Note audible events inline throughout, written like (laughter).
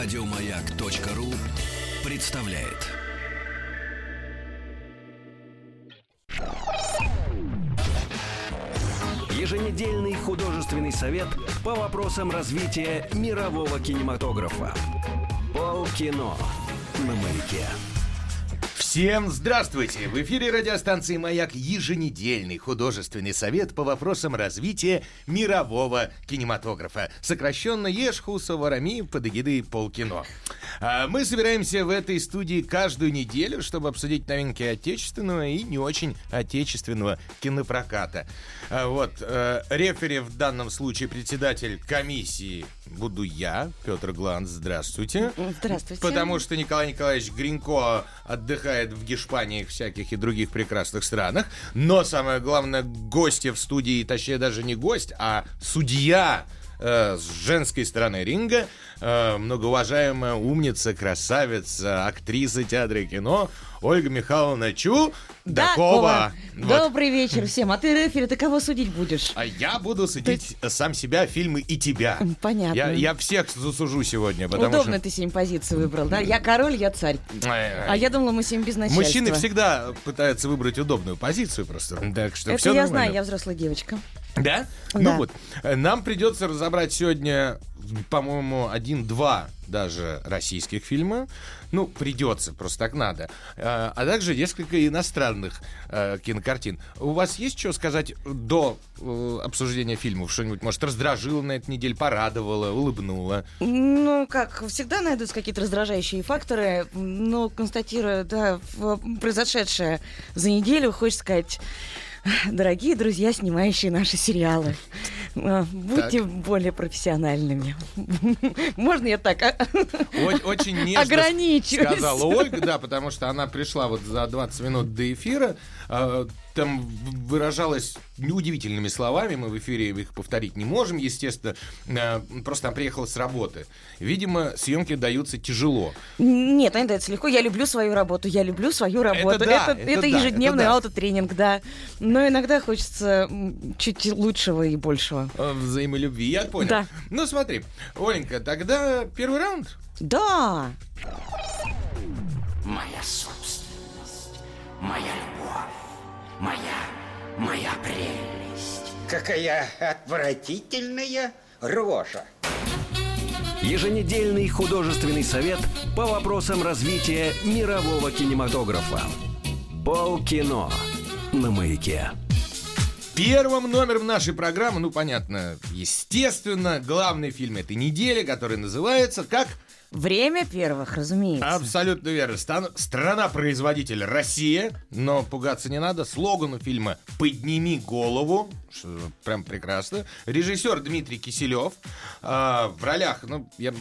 Радиомаяк.ру представляет. Еженедельный художественный совет по вопросам развития мирового кинематографа. Полкино на маяке. Всем здравствуйте! В эфире радиостанции «Маяк» еженедельный художественный совет по вопросам развития мирового кинематографа. Сокращенно «Ешхуса Варами» под эгидой «Полкино». А Мы собираемся в этой студии каждую неделю, чтобы обсудить новинки отечественного и не очень отечественного кинопроката. А Вот, э, рефери в данном случае председатель комиссии буду я, Петр Гланс, здравствуйте. Здравствуйте. Потому что Николай Николаевич Гринько отдыхает в Гешпании всяких и других прекрасных странах. Но самое главное, гости в студии, точнее даже не гость, а судья э, с женской стороны ринга, э, многоуважаемая умница, красавица, актриса театра и кино Ольга Михайловна Чу Дакова. Вот. Добрый вечер всем. А ты, рефери, ты кого судить будешь? А я буду судить сам себя, фильмы и тебя. Понятно. Я, я всех засужу сегодня, потому Удобно что... ты сегодня позицию выбрал, да? Я король, я царь. А я думала, мы сегодня без начальства. Мужчины всегда пытаются выбрать удобную позицию просто. Так что Это все я нормально. знаю, я взрослая девочка. Да? Да. Ну вот, э, нам придется разобрать сегодня, по-моему, один-два даже российских фильма. Ну, придется, просто так надо. Э, А также несколько иностранных э, кинокартин. У вас есть что сказать до э, обсуждения фильмов? Что-нибудь, может, раздражило на этой неделе, порадовало, улыбнуло? Ну, как всегда найдутся какие-то раздражающие факторы, но констатируя, да, произошедшее за неделю, хочется сказать, (laughs) дорогие друзья, снимающие наши сериалы, э, будьте более профессиональными. (laughs) Можно я так? а? О- Очень (laughs) нежно сказала Ольга, да, потому что она пришла вот за 20 минут до эфира, там в- выражалась неудивительными словами, мы в эфире их повторить не можем, естественно, э, просто она приехала с работы. Видимо, съемки даются тяжело. Нет, они даются легко. Я люблю свою работу, я люблю свою работу. да, это, это это да, ежедневный это да. аутотренинг, да. Но иногда хочется чуть лучшего и большего. Э, Взаимолюбви, я понял. Да. Ну смотри, Оленька, тогда первый раунд. Да, Моя собственность, моя любовь, моя, моя прелесть. Какая отвратительная рожа. Еженедельный художественный совет по вопросам развития мирового кинематографа. Полкино на маяке. Первым номером нашей программы, ну, понятно, естественно, главный фильм этой недели, который называется как время первых, разумеется. Абсолютно верно. Стан- Страна-производитель Россия, но пугаться не надо. Слоган у фильма «Подними голову», что прям прекрасно. Режиссер Дмитрий Киселев. А, в ролях, ну, я,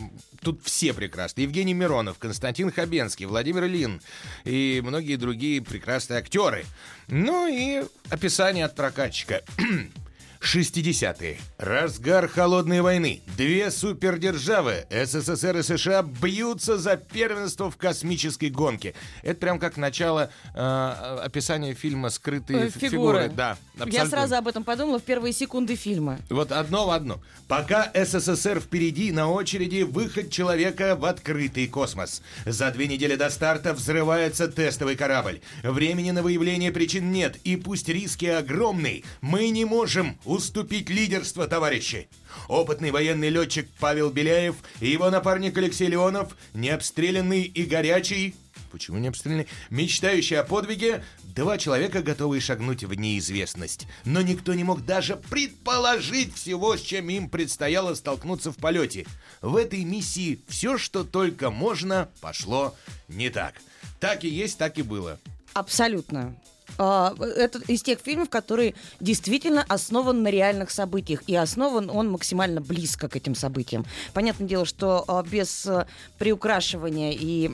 тут все прекрасны. Евгений Миронов, Константин Хабенский, Владимир Лин и многие другие прекрасные актеры. Ну и описание от прокатчика. (clears throat) 60-е. Разгар холодной войны. Две супердержавы, СССР и США, бьются за первенство в космической гонке. Это прям как начало э, описания фильма «Скрытые Э, фигуры. фигуры». Да, Я сразу об этом подумала в первые секунды фильма. Вот одно в одно. Пока СССР впереди, на очереди выход человека в открытый космос. За две недели до старта взрывается тестовый корабль. Времени на выявление причин нет, и пусть риски огромны, мы не можем уступить лидерство, товарищи. Опытный военный летчик Павел Беляев и его напарник Алексей Леонов, необстрелянный и горячий, Почему не обстрелянный? Мечтающий о подвиге, два человека, готовые шагнуть в неизвестность. Но никто не мог даже предположить всего, с чем им предстояло столкнуться в полете. В этой миссии все, что только можно, пошло не так. Так и есть, так и было. Абсолютно. А, Это из тех фильмов, которые действительно основан на реальных событиях. И основан он максимально близко к этим событиям. Понятное дело, что а, без а, приукрашивания и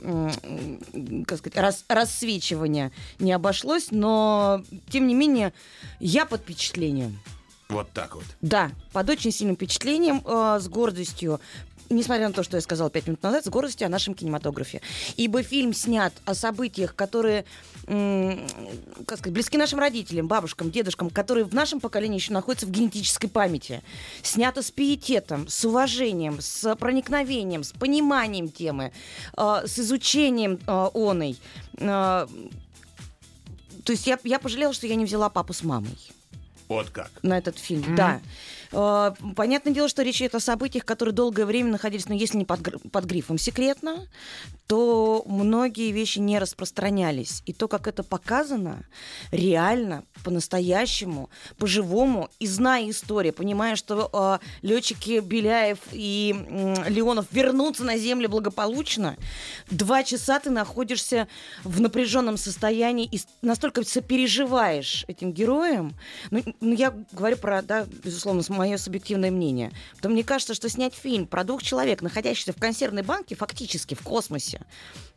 как сказать, рас- рассвечивания не обошлось, но тем не менее я под впечатлением. Вот так вот. Да, под очень сильным впечатлением, э, с гордостью несмотря на то, что я сказала пять минут назад, с гордостью о нашем кинематографе. Ибо фильм снят о событиях, которые, как сказать, близки нашим родителям, бабушкам, дедушкам, которые в нашем поколении еще находятся в генетической памяти. Снято с пиететом, с уважением, с проникновением, с пониманием темы, э, с изучением э, оной. Э, то есть я, я пожалела, что я не взяла папу с мамой Вот как. на этот фильм, да. Э, Понятное дело, что речь идет о событиях, которые долгое время находились, но если не под, под грифом секретно, то многие вещи не распространялись. И то, как это показано, реально, по-настоящему, по-живому, и зная историю, понимая, что э, летчики Беляев и м, Леонов вернутся на землю благополучно, два часа ты находишься в напряженном состоянии и настолько сопереживаешь этим героям. Ну, ну, я говорю про, да, безусловно, мое субъективное мнение. То мне кажется, что снять фильм про двух человек, находящихся в консервной банке, фактически в космосе,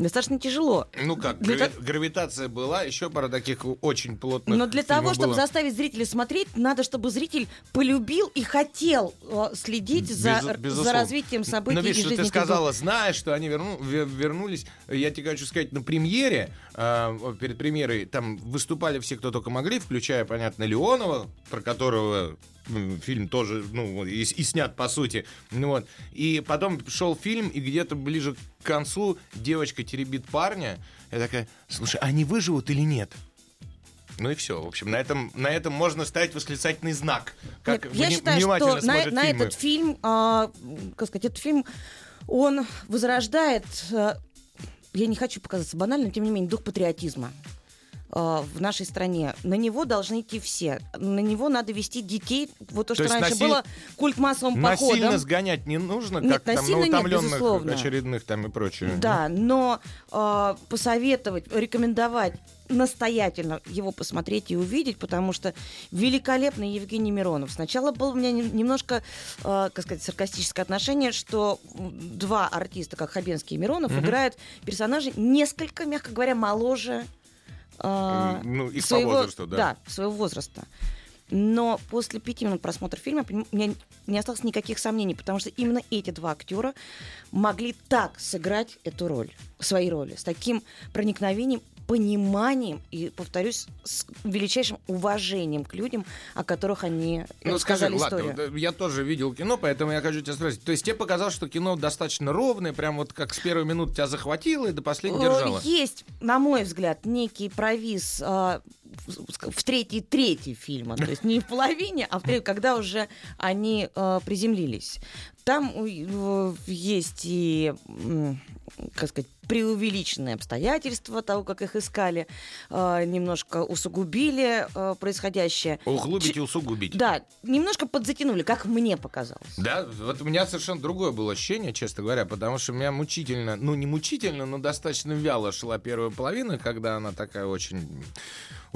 достаточно тяжело. Ну как, Для грави- то- гравитация была, еще пара таких очень плотных Но для того, чтобы было. заставить зрителя смотреть, надо, чтобы зритель полюбил и хотел э, следить за, Безу- за безусловно. развитием событий Но видишь, что жизни ты сказала, знаешь, что они верну- ве- вернулись. Я тебе хочу сказать, на премьере, э, перед премьерой, там выступали все, кто только могли, включая, понятно, Леонова, про которого фильм тоже, ну, и, и снят, по сути. Ну, вот. И потом шел фильм, и где-то ближе к концу девочка теребит парня. Я такая, слушай, они выживут или нет? Ну и все. В общем, на этом, на этом можно ставить восклицательный знак. Как Нет, я считаю, внимательно что на, на этот фильм, а, как сказать, этот фильм, он возрождает, а, я не хочу показаться банальным, тем не менее, дух патриотизма а, в нашей стране. На него должны идти все. На него надо вести детей. Вот то, что есть раньше насиль- было культ массовым Насильно походом. сгонять не нужно, Нет, как там на насильно нет, утомленных безусловно. очередных там и прочее. Да, но а, посоветовать, рекомендовать настоятельно его посмотреть и увидеть, потому что великолепный Евгений Миронов. Сначала было у меня нем- немножко, э, как сказать, саркастическое отношение, что два артиста, как Хабенский и Миронов, играют персонажей несколько, мягко говоря, моложе э, М, ну, их по своего, возрасту, да. своего возраста. Но после пяти минут просмотра фильма у меня не осталось никаких сомнений, потому что именно эти два актера могли так сыграть эту роль, свои роли, с таким проникновением, пониманием и, повторюсь, с величайшим уважением к людям, о которых они Ну, рассказали скажи, ладно, историю. да, я тоже видел кино, поэтому я хочу тебя спросить. То есть тебе показалось, что кино достаточно ровное, прям вот как с первой минуты тебя захватило и до последней Э, держало? Есть, на мой взгляд, некий провис а, в, в третьей трети фильма. То есть не в половине, а в третьей, когда уже они а, приземлились. Там э, есть и, как сказать, преувеличенные обстоятельства того, как их искали, а, немножко усугубили а, происходящее. Углубить Ч- и усугубить. Да, немножко подзатянули, как мне показалось. Да, вот у меня совершенно другое было ощущение, честно говоря, потому что у меня мучительно, ну не мучительно, но достаточно вяло шла первая половина, когда она такая очень,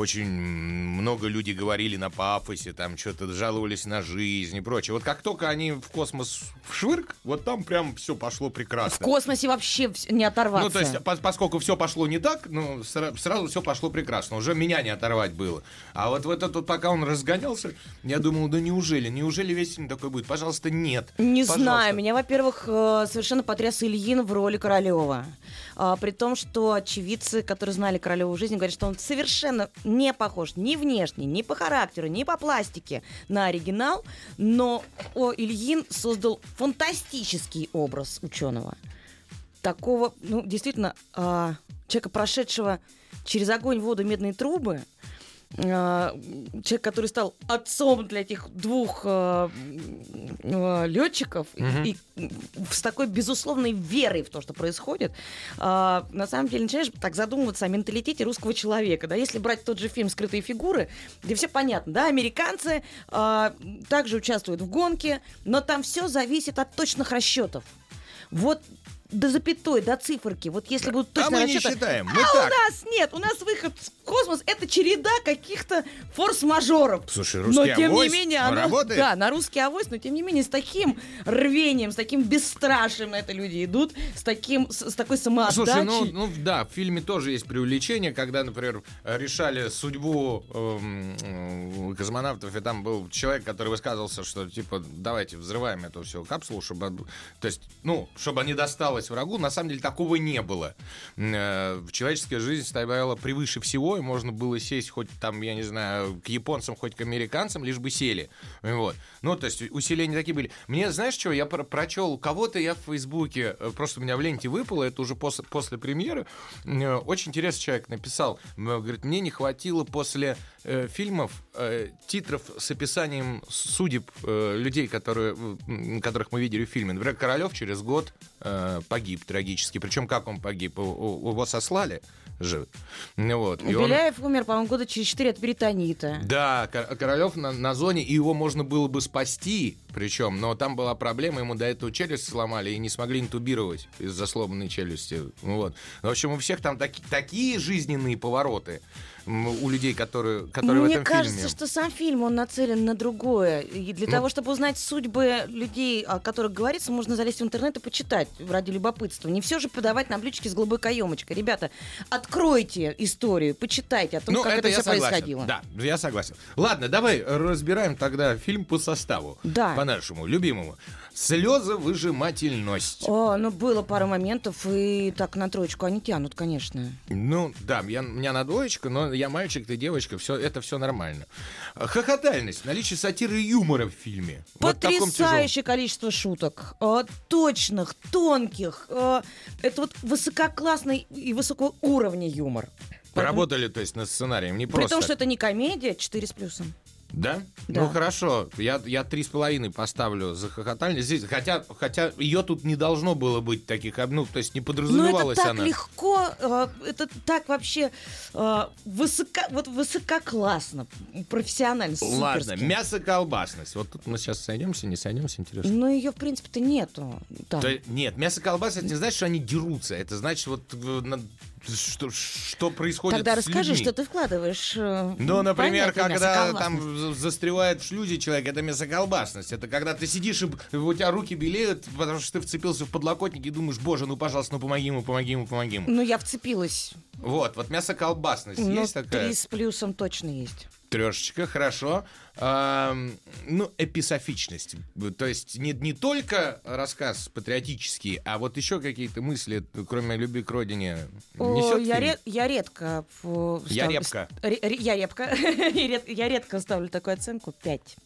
очень много людей говорили на пафосе, там что-то жаловались на жизнь и прочее. Вот как только они в космос в швырк, вот там прям все пошло В прекрасно. космосе вообще не оторваться. Ну, то есть, пос- поскольку все пошло не так, ну, сра- сразу все пошло прекрасно. Уже меня не оторвать было. А вот в этот вот, пока он разгонялся, я думал, да неужели? Неужели весь фильм такой будет? Пожалуйста, нет. Не Пожалуйста. знаю. Меня, во-первых, э, совершенно потряс Ильин в роли Королева. А, При том, что очевидцы, которые знали Королеву жизни, говорят, что он совершенно не похож ни внешне, ни по характеру, ни по пластике на оригинал. Но о, Ильин создал фантастический образ ученого. Такого, ну, действительно, а, человека, прошедшего через огонь, воду, медные трубы, человек, который стал отцом для этих двух летчиков Мгм. и, и с такой безусловной верой в то, что происходит, а, на самом деле начинаешь так задумываться о менталитете русского человека. Да? Если брать тот же фильм «Скрытые фигуры», где все понятно, да, американцы а, также участвуют в гонке, но там все зависит от точных расчетов. Вот до запятой, до циферки. Вот если будут А точно мы не расчеты... считаем. Мы а так. у нас нет, у нас выход космос это череда каких-то форс-мажоров. Слушай, но русский тем авось не менее, он оно, работает? да, на русский авось, но тем не менее с таким рвением, с таким бесстрашием на это люди идут, с таким, с, с такой самоотдачей. Слушай, ну, ну да, в фильме тоже есть преувеличение, когда, например, решали судьбу эм, э, космонавтов, и там был человек, который высказывался, что типа давайте взрываем эту всю капсулу, чтобы, то есть, ну, чтобы не досталось врагу. На самом деле такого не было. Э, человеческая жизнь стояла превыше всего, и можно было сесть хоть там, я не знаю, к японцам, хоть к американцам, лишь бы сели. Вот. Ну, то есть усиления такие были. Мне, знаешь что, я про- прочел кого-то, я в Фейсбуке, э, просто у меня в ленте выпало, это уже после, после премьеры, э, очень интересный человек написал, м, говорит, мне не хватило после э, фильмов э, титров с описанием судеб э, людей, которые, которых мы видели в фильме. Например, Королев через год э, погиб трагически. Причем как он погиб? Его сослали же. Ну Вот. И он- Беляев умер, по-моему, года через 4 от перитонита. да, Кор- Королев на, на зоне, и его можно было бы спасти, причем, но там была проблема, ему до этого челюсть сломали и не смогли интубировать из-за сломанной челюсти. Вот. В общем, у всех там таки- такие жизненные повороты у людей, которые, которые в Мне этом кажется, фильме. что сам фильм, он нацелен на другое. И для Ну. того, чтобы узнать судьбы людей, о которых говорится, можно залезть в интернет и почитать ради любопытства. Не все же подавать на блюдечке с голубой каемочкой. Ребята, откройте историю, почитайте о том, Ну, как это, это, все согласен. происходило. Да, я согласен. Ладно, давай разбираем тогда фильм по составу. Да. По нашему любимому. Слезовыжимательность. О, ну было пару моментов, и так на троечку они тянут, конечно. Ну, да, я, у меня на двоечку, но я мальчик, ты девочка, все, это все нормально. Хохотальность, наличие сатиры и юмора в фильме. Вот. Потрясающее количество шуток. э, точных, тонких. э, это вот высококлассный и высокого уровня юмор. Поработали, то есть, над сценарием, не При просто. том, что это не комедия, 4 с плюсом. Да? Да. Ну хорошо, я, я три с половиной поставлю за хохотальность. Здесь, хотя, хотя ее тут не должно было быть таких, ну, то есть не Но подразумевалась это так она. легко, э, это так вообще э, высоко, вот высококлассно, профессионально, Ладно, суперски. мясо-колбасность. Вот тут мы сейчас сойдемся, не сойдемся, интересно. Но ее, в принципе-то, нету. там. Есть- нет, мясо-колбасность не значит, что они дерутся. Это значит, вот что, что происходит Тогда расскажи, людьми. что ты вкладываешь. э, Ну, например, понятие когда там за- застревает в шлюзе человек, это мясоколбасность. Это когда ты сидишь, и у тебя руки белеют, потому что ты вцепился в подлокотник и думаешь, боже, ну, пожалуйста, ну, помоги ему, помоги ему, помоги ему. Ну, я вцепилась. Вот, вот мясоколбасность Ну, есть такая? три с плюсом точно есть. Трешечка, хорошо. Ам, ну, эписофичность. То есть не, не только рассказ патриотический, а вот еще какие-то мысли, кроме любви к родине, О, я, фильм? я редко... э, Я репка. ре- ре- я репка. И (laughs) я редко ставлю такую оценку 5.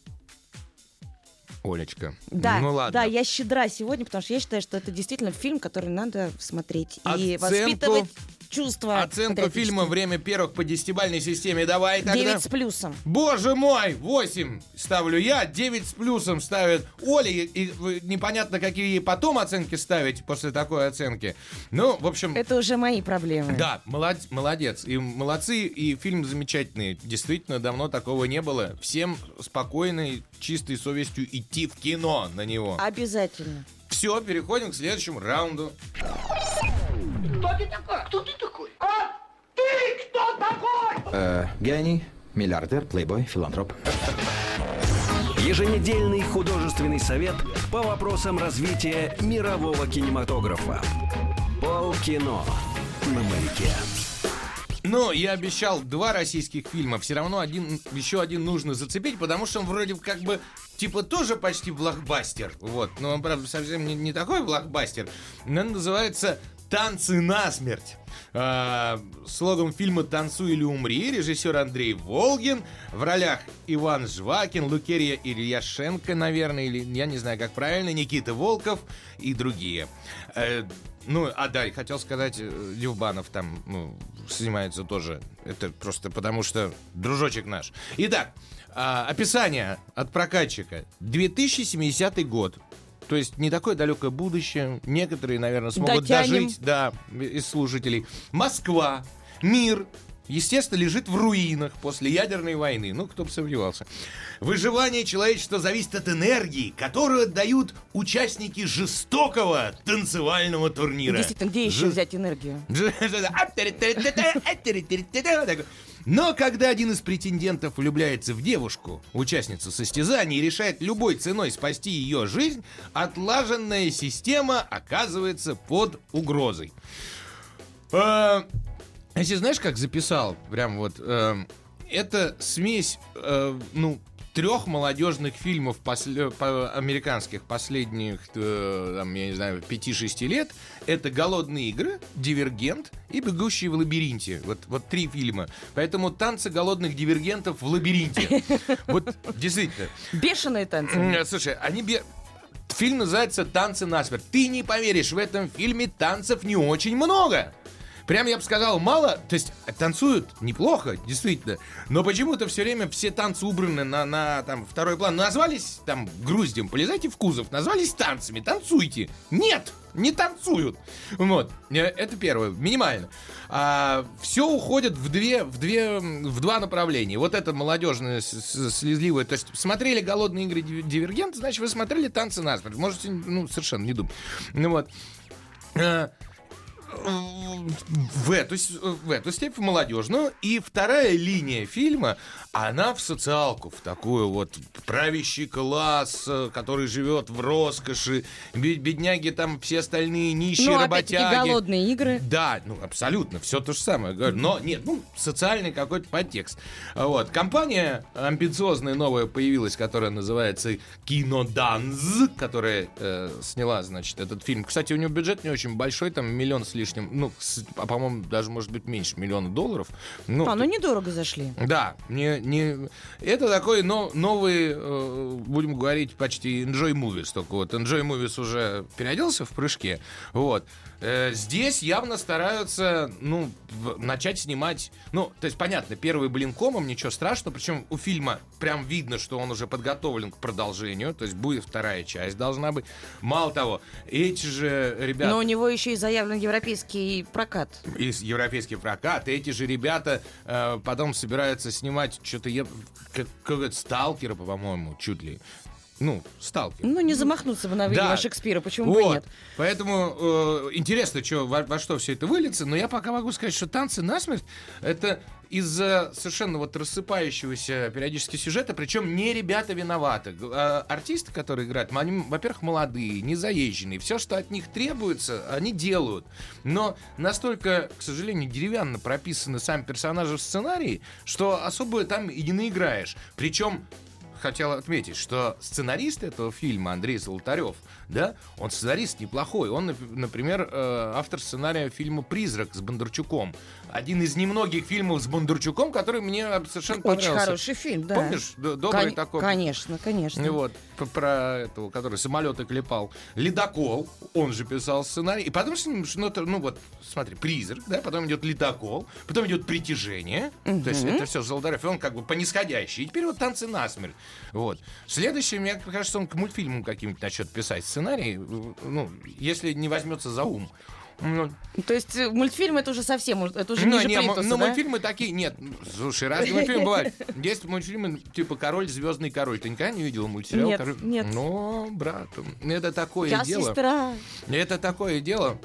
Олечка. Да, ну ладно. да, я щедра сегодня, потому что я считаю, что это действительно фильм, который надо смотреть и Оценку- воспитывать чувства. Оценку фильма «Время первых» по десятибальной системе давай тогда. 9 с плюсом. Боже мой, 8 ставлю я, 9 с плюсом ставит Оля, и, непонятно, какие потом оценки ставить после такой оценки. Ну, в общем, Это уже мои проблемы. да, молод- молодец. И молодцы, и фильм замечательный. Действительно, давно такого не было. Всем спокойной, чистой совестью идти в кино на него. Обязательно. Все, переходим к следующему раунду. Гений, миллиардер, плейбой, филантроп. Еженедельный художественный совет по вопросам развития мирового кинематографа. Полкино на маяке. Ну, я обещал два российских фильма. Все равно один, еще один нужно зацепить, потому что он вроде как бы типа тоже почти блокбастер. Вот. Но он, правда, совсем не, не такой блокбастер. Но он называется «Танцы насмерть». А, слоган фильма «Танцуй или умри» режиссер Андрей Волгин. В ролях Иван Жвакин, Лукерья Ильяшенко, наверное, или я не знаю, как правильно, Никита Волков и другие. Э, ну, а да, хотел сказать, э, Дюбанов там ну, снимается тоже. Это просто потому что дружочек наш. Итак, а, описание от прокатчика. 2070 год. То есть не такое далекое будущее. Некоторые, наверное, смогут Дотянем. дожить, да, из слушателей. Москва, мир, естественно, лежит в руинах после ядерной войны. Ну, кто бы сомневался. Выживание человечества зависит от энергии, которую отдают участники жестокого танцевального турнира. Действительно, где еще Жи- взять энергию? Но когда один из претендентов влюбляется в девушку, участницу состязаний, и решает любой ценой спасти ее жизнь, отлаженная система оказывается под угрозой. Э, Если знаешь, как записал, прям вот, э, это смесь, э, ну, трех молодежных фильмов после- по- американских последних, э, там, я не знаю, 5-6 лет. Это «Голодные игры», «Дивергент» и «Бегущие в лабиринте». Вот, вот три фильма. Поэтому «Танцы голодных дивергентов в лабиринте». (laughs) Вот, действительно. Бешеные танцы. Слушай, они... бе- Фильм называется «Танцы насмерть». Ты не поверишь, в этом фильме танцев не очень много. Прям я бы сказал, мало, то есть танцуют неплохо, действительно, но почему-то все время все танцы убраны на, на там, второй план. Назвались там груздем, полезайте в кузов, назвались танцами, танцуйте. Нет, не танцуют. Вот, Э, это первое, минимально. А, все уходит в две, в две, в два направления. Вот это молодежное, слезливое. То есть смотрели «Голодные игры Див- Дивергент», значит, вы смотрели «Танцы насмерть». Можете, ну, совершенно не думать. Ну вот. В эту, в эту степь, в молодежную. И вторая линия фильма, она в социалку, в такую вот правящий класс, э, который живет в роскоши, бе- бедняги там все остальные нищие Ну, работяги. голодные игры. Да, ну абсолютно, все то же самое. Но нет, ну, социальный какой-то подтекст. Вот. Компания амбициозная новая появилась, которая называется Киноданз, которая э, сняла, значит, этот фильм. Кстати, у него бюджет не очень большой, там миллион с лишним, ну, с- а по-моему, даже может быть меньше миллиона долларов. Ну, А, ну недорого зашли. да, не, не... это такой но, новый, э, будем говорить, почти enjoy movies. Только вот enjoy movies уже переоделся в прыжке. Вот. Э, здесь явно стараются, ну, в- начать снимать... Ну, то есть, понятно, первый блин комом, ничего страшного. Причем у фильма прям видно, что он уже подготовлен к продолжению. То есть, будет вторая часть должна быть. Мало того, эти же ребята... Но у него еще и заявлен европейский прокат. из европейский прокат. И эти же ребята э, потом собираются снимать что-то я как, как сталкера, по-моему, чуть ли. Ну, сталкер. Ну, не замахнуться бы на Да. Вильяма Шекспира, почему бы Вот. нет? Поэтому э, интересно, чё, во, во что все это выльется, но я пока могу сказать, что танцы насмерть это из-за совершенно вот рассыпающегося периодически сюжета, причем не ребята виноваты. А артисты, которые играют, они, во-первых, молодые, не заезженные. Все, что от них требуется, они делают. Но настолько, к сожалению, деревянно прописаны сами персонажи в сценарии, что особо там и не наиграешь. Причем хотел отметить, что сценарист этого фильма Андрей Золотарев, да, он сценарист неплохой. Он, нап- например, э, автор сценария фильма «Призрак» с Бондарчуком. Один из немногих фильмов с Бондарчуком, который мне совершенно Очень понравился. хороший фильм, да. Помнишь? Добрый Кон- такой. Конечно, конечно. И Вот, про этого, который самолеты клепал. Ледокол, он же писал сценарий. И потом с ним, ну, ну вот, смотри, призрак, да, потом идет ледокол, потом идет притяжение. То есть это все Золотарев, и он как бы по нисходящей. И теперь вот танцы насмерть. Вот. Следующий, мне кажется, он к мультфильмам каким-нибудь начнет писать сценарий. Ну, если не возьмется за ум. Ну, То есть э, мультфильм это уже совсем, это уже ну, ниже не, плинтуса, ну, да? мультфильмы такие, нет. Слушай, разные мультфильмы бывают. Есть мультфильмы типа Король, Звездный король. Ты никогда не видел мультсериал Нет, Король? нет. Ну, брат, это такое Я дело. сестра. Это такое дело.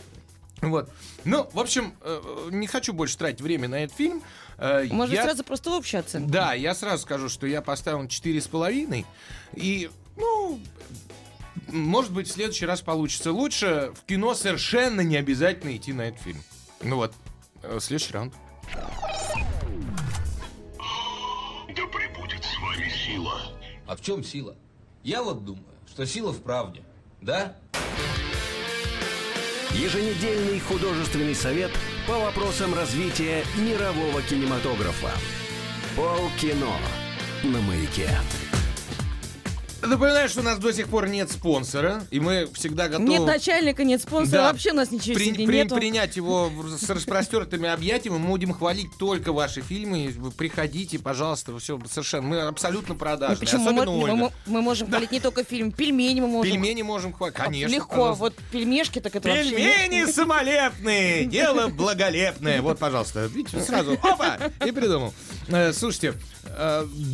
Вот. Ну, в общем, э, не хочу больше тратить время на этот фильм. Э, Может, я- сразу просто общую оценку? Да, я сразу скажу, что я поставил четыре с половиной. И, ну, может быть, в следующий раз получится лучше. В кино совершенно не обязательно идти на этот фильм. Ну вот, э, следующий раунд. Да пребудет с вами сила. А в чем сила? Я вот думаю, что сила в правде. Да? Еженедельный художественный совет по вопросам развития мирового кинематографа. Полкино на маяке. Напоминаю, что у нас до сих пор нет спонсора, и мы всегда готовы... Нет начальника, нет спонсора, Да. вообще у нас ничего При- при- нету. принять его с распростертыми объятиями. Мы будем хвалить только ваши фильмы. Вы приходите, пожалуйста, все совершенно. Мы абсолютно Ну, продажные. почему мы, Особенно мо- Ольга. мы- мы можем хвалить не только фильм, пельмени мы можем. Пельмени можем хвалить. Конечно. Легко, пожалуйста. вот пельмешки, так это вообще... Пельмени (laughs) самолепные, дело (laughs) благолепное. Вот, пожалуйста, видите, сразу, опа, и придумал. Э, Слушайте,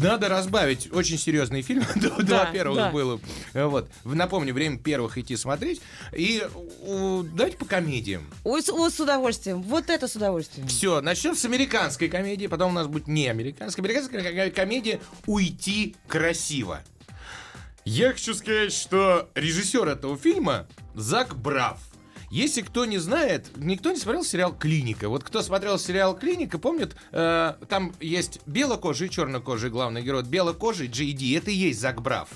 надо разбавить. Очень серьезный фильм. (laughs) Два Да, первых да. было. Э, Вот. Напомню, время первых идти смотреть. И у, давайте по комедиям. Ой, с, ой, с удовольствием. Вот это с удовольствием. Все, начнем с американской комедии, потом у нас будет не американская. Американская ко- комедия «Уйти красиво». Я хочу сказать, что режиссер этого фильма Зак Браф. Если кто не знает, никто не смотрел сериал «Клиника». Вот кто смотрел сериал «Клиника», помнит, э, там есть белокожий и чернокожий главный герой. Белокожий Джей это и есть Зак Браф.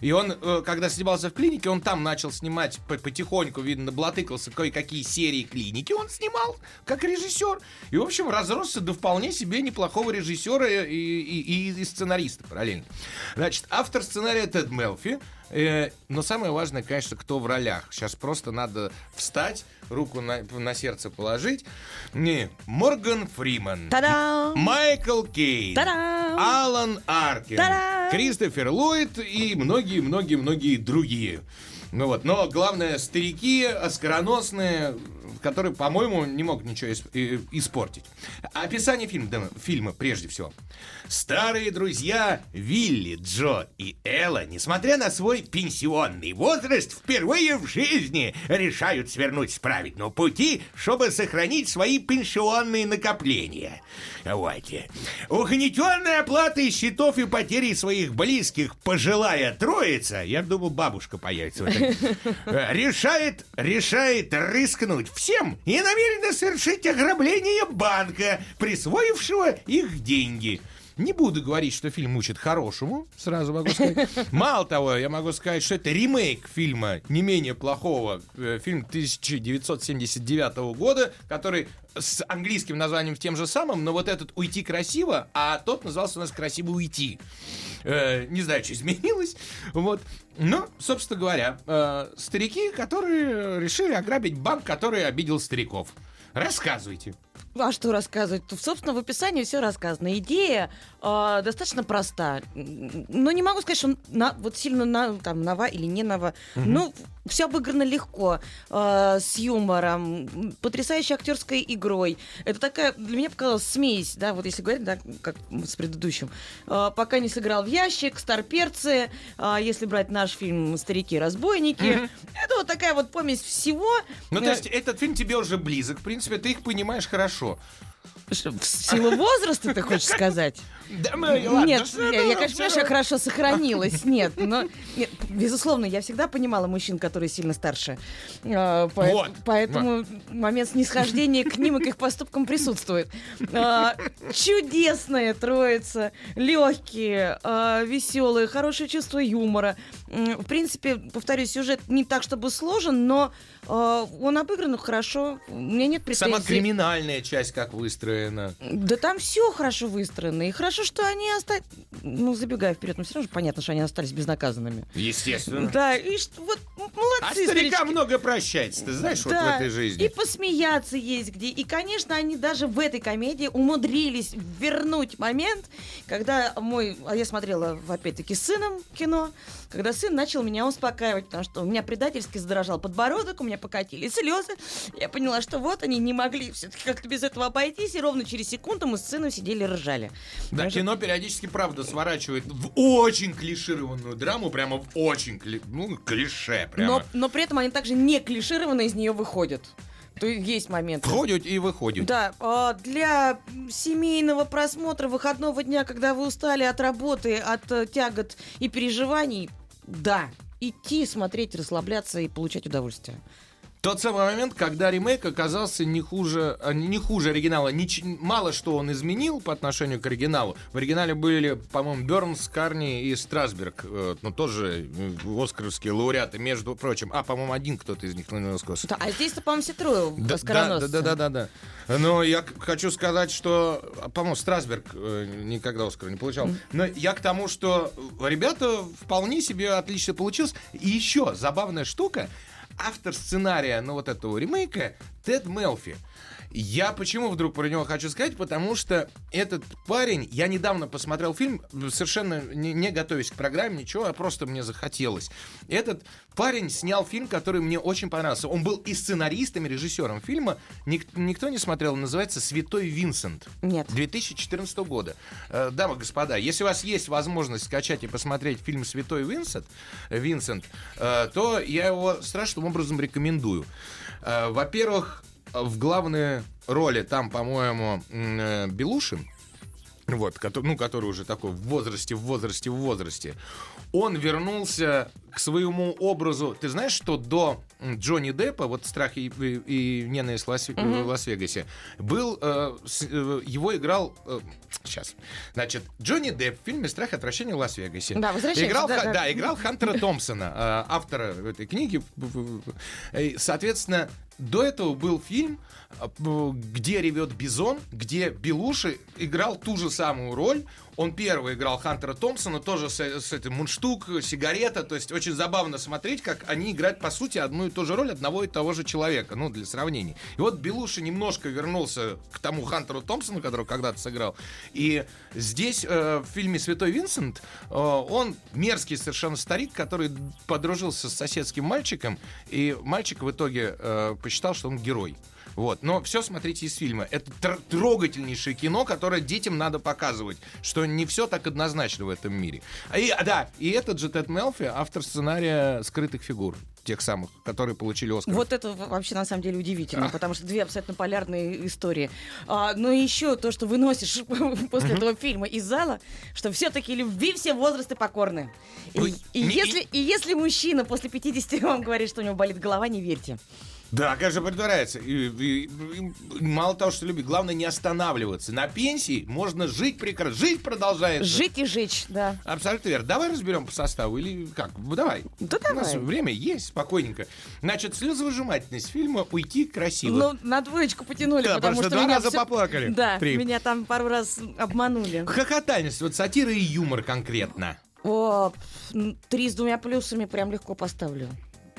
И он, э, когда снимался в клинике, он там начал снимать по- потихоньку, видно, блатыкался кое-какие серии клиники он снимал, как режиссер. И, в общем, разросся до вполне себе неплохого режиссера и- и- и сценариста параллельно. Значит, автор сценария Тед Мелфи. Э, но самое важное, конечно, кто в ролях. Сейчас просто надо встать, руку на, на сердце положить. Не, Морган Фриман. Та-дам! Майкл Кейн. Та-дам! Алан Аркин. Та-дам! Кристофер Ллойд и многие-многие-многие другие. Ну вот, но главное, старики, оскароносные, которые, по-моему, не могут ничего испортить. Описание фильма, да, фильма прежде всего. Старые друзья Вилли, Джо и Элла, несмотря на свой пенсионный возраст, впервые в жизни решают свернуть с праведного пути, чтобы сохранить свои пенсионные накопления. Вот. Угнетенная оплатой счетов и потери своих близких пожилая троица, я думал, бабушка появится в (laughs) решает, решает рискнуть всем и намерена совершить ограбление банка, присвоившего их деньги. Не буду говорить, что фильм учит хорошему, сразу могу сказать. (laughs) Мало того, я могу сказать, что это ремейк фильма не менее плохого, э, фильм 1979 года, который с английским названием тем же самым, но вот этот «Уйти красиво», а тот назывался у нас «Красиво уйти». Э, не знаю, что изменилось. Вот. Но, собственно говоря, э, старики, которые решили ограбить банк, который обидел стариков. Рассказывайте. А что рассказывать? Собственно, в описании все рассказано. Идея э, достаточно проста. Но не могу сказать, что на- вот сильно на, там, нова или не нова. Ну, все обыграно легко, э, с юмором, потрясающей актерской игрой. Это такая, для меня показалась смесь, да, вот если говорить, да, как с предыдущим. Э, пока не сыграл в ящик, старперцы, э, если брать наш фильм «Старики-разбойники». Это вот такая вот помесь всего. Ну, то Э, есть этот фильм тебе уже близок, в принципе, ты их понимаешь хорошо. В силу возраста, ты хочешь сказать? Да, мы, ладно, Нет, что я, я, конечно, понимаю, что я хорошо сохранилась. Нет, но, нет, безусловно, я всегда понимала мужчин, которые сильно старше. А, поэт- Вот. Поэтому момент снисхождения к ним и к их поступкам присутствует. А, чудесная троица, легкие, а, веселые, хорошее чувство юмора. В принципе, повторюсь, сюжет не так, чтобы сложен, но он обыгран хорошо. У меня нет претензий. Сама криминальная часть как выстроена. Да там все хорошо выстроено. И хорошо, что они остались... Ну, забегая вперед, но все равно же понятно, что они остались безнаказанными. Естественно. Да, и что, вот м, А молодцы, старика старички. много прощается, ты знаешь, вот в Да, этой жизни. И посмеяться есть где. И, конечно, они даже в этой комедии умудрились вернуть момент, когда мой... А я смотрела, опять-таки, с сыном кино, когда сын начал меня успокаивать, потому что у меня предательски задрожал подбородок, у меня покатились слезы. Я поняла, что вот они не могли все-таки как-то без этого обойтись, и ровно через секунду мы с сыном сидели и ржали. Да, что- кино периодически, правда, сворачивает в очень клишированную драму, прямо в очень, кли- ну, клише прямо. но, но при этом они также не клишированно из нее выходят. То есть момент. Входят и выходят. Да, а, для семейного просмотра выходного дня, когда вы устали от работы, от э, тягот и переживаний, да, идти, смотреть, расслабляться и получать удовольствие. Тот самый момент, когда ремейк оказался не хуже, а, не хуже оригинала. Нич- мало что он изменил по отношению к оригиналу. В оригинале были, по-моему, Бернс, Карни и Страсберг. э, Ну, тоже э, оскаровские лауреаты, между прочим. А, по-моему, один кто-то из них на Оскар. Да, а здесь-то, по-моему, все трое Да, да, да, да, да, да. Но я хочу сказать, что, по-моему, Страсберг э, никогда Оскара не получал. Но я к тому, что ребята вполне себе отлично получилось. И еще забавная штука. Автор сценария, ну, вот этого ремейка Тед Мелфи. Я почему вдруг про него хочу сказать? Потому что этот парень, я недавно посмотрел фильм, совершенно не, не готовясь к программе, ничего, а просто мне захотелось. Этот парень снял фильм, который мне очень понравился. Он был и сценаристом, и режиссером фильма. Ник- никто не смотрел, он называется «Святой Винсент». Нет. 2014 года. Э, Дамы и господа, если у вас есть возможность скачать и посмотреть фильм «Святой Винсент», э, Винсент э, то я его страшным образом рекомендую. Э, Во-первых, в главной роли там, по-моему, э, Белушин, вот, который, ну, который уже такой в возрасте, в возрасте, в возрасте, он вернулся к своему образу. Ты знаешь, что до Джонни Деппа, вот «Страх и, и, и ненависть в Лас- в Лас-Вегасе», был, э, с- э, его играл, э, сейчас, значит, Джонни Депп в фильме «Страх и отвращение в Лас-Вегасе». Да, Играл, да, да. да, играл Хантера Томпсона, э, автора этой книги. И, Соответственно, до этого был фильм, э, где ревет Бизон, где Белуши играл ту же самую роль. Он первый играл Хантера Томпсона, тоже с, с этим мундштук, сигарета. То есть очень забавно смотреть, как они играют, по сути, одну и ту же роль одного и того же человека, ну, для сравнения. И вот Белуши немножко вернулся к тому Хантеру Томпсону, которого когда-то сыграл. И здесь, э, в фильме «Святой Винсент», э, он мерзкий совершенно старик, который подружился с соседским мальчиком, и мальчик в итоге э, посчитал, что он герой. Вот. Но все смотрите из фильма. Это тр- трогательнейшее кино, которое детям надо показывать, что не все так однозначно в этом мире. А И, а, да, и этот же Тед Мелфи, автор сценария «Скрытых фигур», тех самых, которые получили Оскар. Вот это вообще на самом деле удивительно, потому что две абсолютно полярные истории. А, но еще то, что выносишь (laughs) после этого фильма из зала, что все-таки любви все возрасты покорны. И, если, и если мужчина после 50 (laughs) вам говорит, что у него болит голова, не верьте. Да, же притворяется. И, и- и мало того, что любит, главное не останавливаться. На пенсии можно жить прекрасно. Жить продолжается. Жить и жечь, да. Абсолютно верно. Давай разберем по составу или как? Ну, Давай. Да У нас давай. время есть, спокойненько. Значит, слезовыжимательность фильма «Уйти красиво». Ну, на двоечку потянули, Да, потому потому что что два меня раза всё- поплакали. Да, Три. меня там пару раз обманули. Хохотальность, вот сатира и юмор конкретно. О, три с двумя плюсами прям легко поставлю.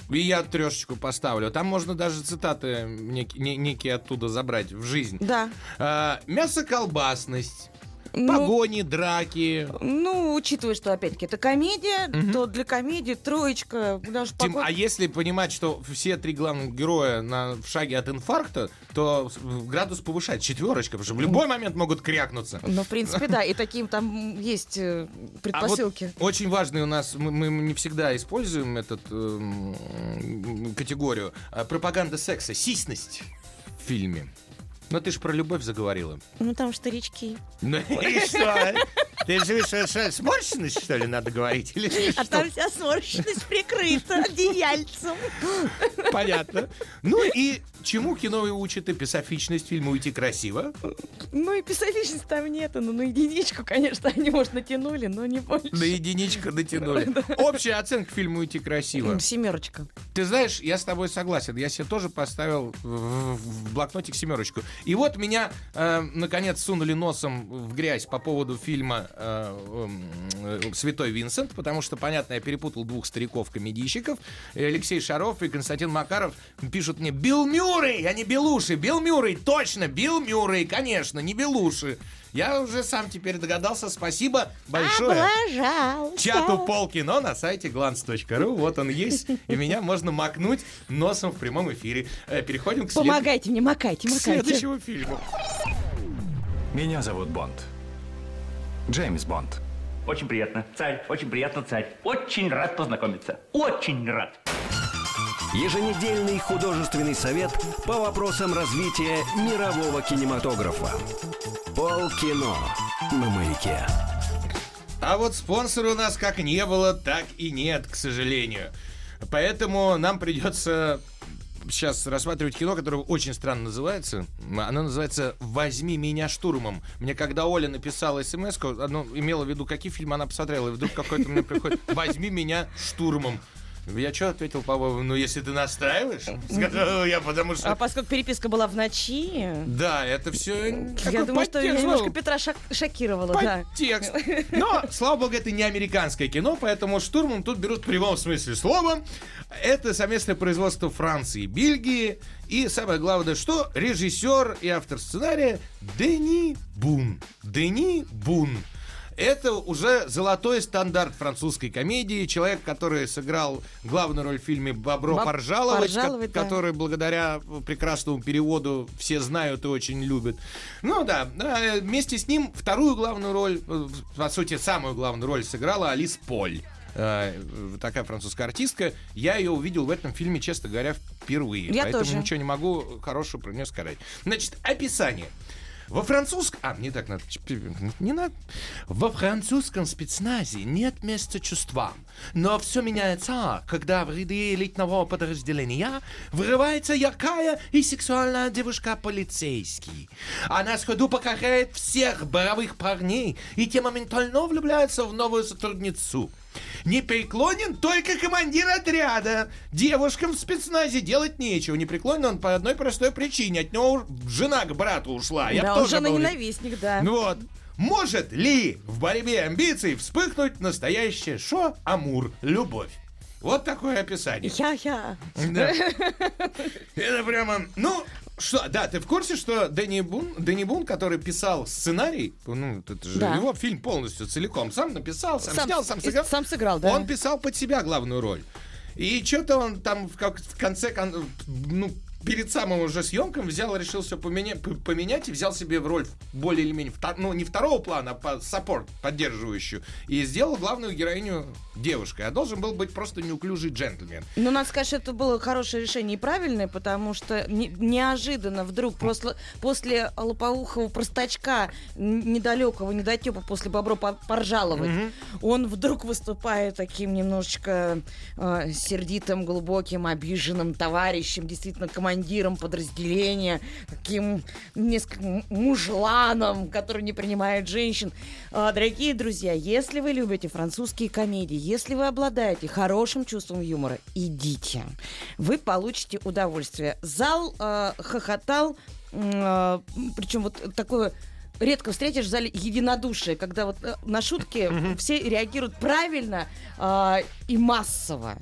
И я трешечку поставлю. Там можно даже цитаты неки- не- некие оттуда забрать в жизнь. Да. А, мясо-колбасность, Ну, погони, драки. Ну, учитывая, что, опять-таки, это комедия, то для комедии троечка, даже Тем- погод- а если понимать, что все три главных героя на, в шаге от инфаркта, то градус повышает четверочка, потому что в любой момент могут крякнуться. Ну, в принципе, да, и таким там есть э, А вот предпосылки. очень важный у нас, мы, мы не всегда используем эту м, категорию, а, пропаганда секса, сисность в фильме. Но ты же про любовь заговорила. Ну, там старички. Ну (laughs) и что? Ты же что, что, сморщенность, что ли, надо говорить? Или А что? там вся сморщенность прикрыта одеяльцем. Понятно. Ну и чему кино и учит эписофичность фильма «Уйти красиво»? Ну, и писалищниц там нету, ну, на единичку, конечно, они, может, натянули, но не больше. На единичку натянули. Общая оценка фильма «Уйти красиво». Семерочка. Ты знаешь, я с тобой согласен. Я себе тоже поставил в, в блокнотик семерочку. И вот меня, э, наконец, сунули носом в грязь по поводу фильма э, э, «Святой Винсент», потому что, понятно, я перепутал двух стариков-комедийщиков. Алексей Шаров и Константин Макаров пишут мне «Билл Мюррей, а не Белуши! Билл Мюррей, точно! Билл Мюррей, конечно, не Белуши!» Я уже сам теперь догадался. Спасибо большое Облажался. чату полкино на сайте glance.ru. Вот он есть, и меня можно макнуть носом в прямом эфире. Э, Переходим к, след- Помогайте мне, макайте, макайте. Следующему фильму. Меня зовут Бонд. Джеймс Бонд. Очень приятно, царь, очень приятно, царь. Очень рад познакомиться. Очень рад. Еженедельный художественный совет по вопросам развития мирового кинематографа. Полкино на маяке. А вот спонсора у нас как не было, так и нет, к сожалению. Поэтому нам придется сейчас рассматривать кино, которое очень странно называется. Оно называется «Возьми меня штурмом». Мне когда Оля написала смс оно имело в виду, какие фильмы она посмотрела, и вдруг какой-то мне приходит «Возьми меня штурмом». Я что ответил, по-моему, ну если ты настаиваешь, сказал я, потому А что... поскольку переписка была в ночи, Да, это все... я думаю, что я немножко Петра шок- шокировала, да. Подтекст. (laughs) Но, слава богу, это не американское кино, поэтому штурмом тут берут в прямом смысле слова. Это совместное производство Франции и Бельгии. И самое главное, что режиссер и автор сценария Дени Бун. Дени Бун. Это уже золотой стандарт французской комедии. Человек, который сыграл главную роль в фильме «Бобро Боб- поржаловать», ко- «Поржаловать», да. который благодаря прекрасному переводу все знают и очень любят. Ну да, да, э, вместе с ним вторую главную роль, э, по сути, самую главную роль сыграла Алис Поль. Э, Такая французская артистка. Я ее увидел в этом фильме, честно говоря, впервые. Я поэтому тоже. ничего не могу хорошего про нее сказать. Значит, описание. Во французском... А, не так надо. Не надо. Во французском спецназе нет места чувствам. Но все меняется, когда в ряды элитного подразделения врывается яркая и сексуальная девушка-полицейский. Она сходу покоряет всех боровых парней, и те моментально влюбляются в новую сотрудницу. Не преклонен только командир отряда. Девушкам в спецназе делать нечего. Не преклонен он по одной простой причине. От него жена к брату ушла. Я да, он тоже же на был- ненавистник, да. Вот. Может ли в борьбе амбиций вспыхнуть настоящее шо? Амур. Любовь. Вот такое описание. Я-я. Да. (laughs) Это прямо, ну, что, да, ты в курсе, что Дэнни Бун, Дэнни Бун, который писал сценарий, ну, это же Да. его фильм полностью целиком, сам написал, сам, Сам- снял, сам сыграл. сам сыграл, да. Он писал под себя главную роль. И что-то он там в, как, в конце, кон- ну, перед самым уже съемком взял, решил все поменять, поменять и взял себе в роль более или менее, ну, не второго плана, а по саппорт, поддерживающую. И сделал главную героиню девушкой. А должен был быть просто неуклюжий джентльмен. Ну, надо сказать, что это было хорошее решение и правильное, потому что не- неожиданно вдруг после, после лопоухого простачка недалекого, недотепа после бобро по- поржаловать, он вдруг выступает таким немножечко э, сердитым, глубоким, обиженным товарищем, действительно командиром подразделения, таким несколько мужланом, который не принимает женщин. А, дорогие друзья, если вы любите французские комедии, если вы обладаете хорошим чувством юмора, идите. Вы получите удовольствие. Зал э, хохотал, причем вот такое редко встретишь в зале единодушие, когда вот э, на шутки все реагируют правильно э, и массово.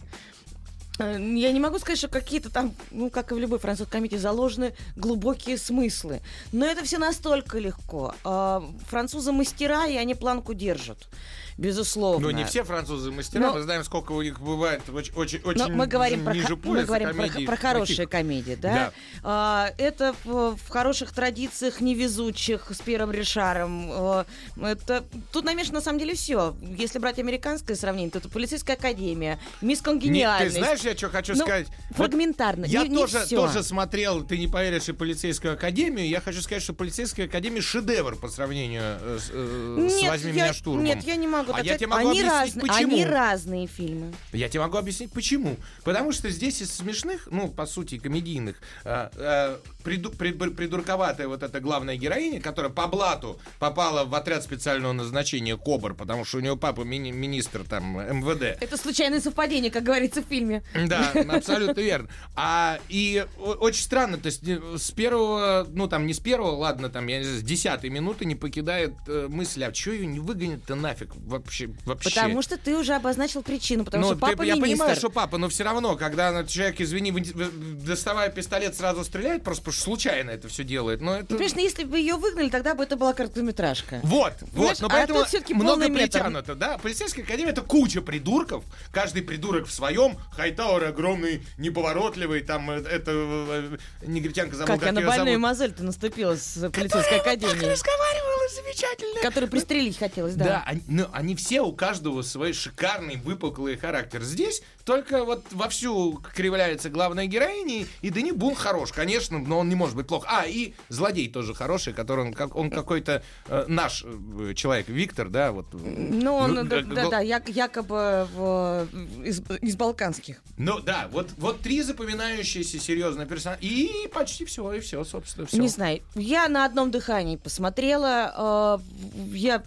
Э, Я не могу сказать, что какие-то там, ну, как и в любой французской комедии, заложены глубокие смыслы. Но это все настолько легко. А, Французы мастера, и они планку держат. Безусловно. Ну, не все французы мастера, Но- мы знаем, сколько у них бывает очень, очень, очень Но мы говорим, про, ниже х- пояса мы говорим про, про хорошие таких. комедии, да? Да. А, это в, в хороших традициях невезучих с Пьером Ришаром. А, это, тут намешано на самом деле все. Если брать американское сравнение, то это полицейская академия, мисс Не, Конгениальность. ты знаешь, я что хочу Ну, сказать? Вот фрагментарно. Я не- не тоже, всё. тоже смотрел, ты не поверишь, и полицейскую академию. Я хочу сказать, что полицейская академия шедевр по сравнению э, с, э, с Нет, «Возьми я, меня штурмом». Нет, я не могу. А так я сказать. тебе могу они, объяснить, разные, почему. они разные фильмы. Я тебе могу объяснить, почему. Потому что здесь из смешных, ну, по сути, комедийных, э, э, приду- при- придурковатая вот эта главная героиня, которая по блату попала в отряд специального назначения КОБР, потому что у нее папа мини- министр там МВД. Это случайное совпадение, как говорится в фильме. Да, абсолютно верно. А и очень странно, то есть э, с первого, ну там не с первого, ладно, там я не знаю, с десятой минуты не покидает э, мысль, а что ее не выгонят-то нафиг вообще? вообще? Потому что ты уже обозначил причину, потому Ну, что ты- папа я министр. понимаю, что папа, но все равно, когда человек, извини, доставая пистолет, сразу стреляет, просто потому что случайно это все делает. Но это... Ну, Конечно, если бы ее выгнали, тогда бы это была короткометражка. Вот, Понимаешь, вот, но а поэтому тут всё-таки много притянуто, да. Полицейская академия это куча придурков, каждый придурок в своем. Хайтауэр огромный, неповоротливый, там э, это э, негритянка забыл, Как как, я на больную зовут. мозоль ты наступила с полицейской академией. разговаривала замечательно. Которую пристрелить хотелось, да. Да, они, ну, они все, у каждого свой шикарный, выпуклый характер. Здесь только вот вовсю кривляется главная героиня, и Дани Бун хорош, конечно, но он не может быть плох. А, и злодей тоже хороший, который он, как, он какой-то э, наш э, человек, Виктор, да, вот. Ну, он, ну, да, да, да, як- якобы в- из, из балканских. Ну да, вот, вот три запоминающиеся серьезные персонажа. И почти все, и все, собственно, все. Не знаю. Я на одном дыхании посмотрела. э, Я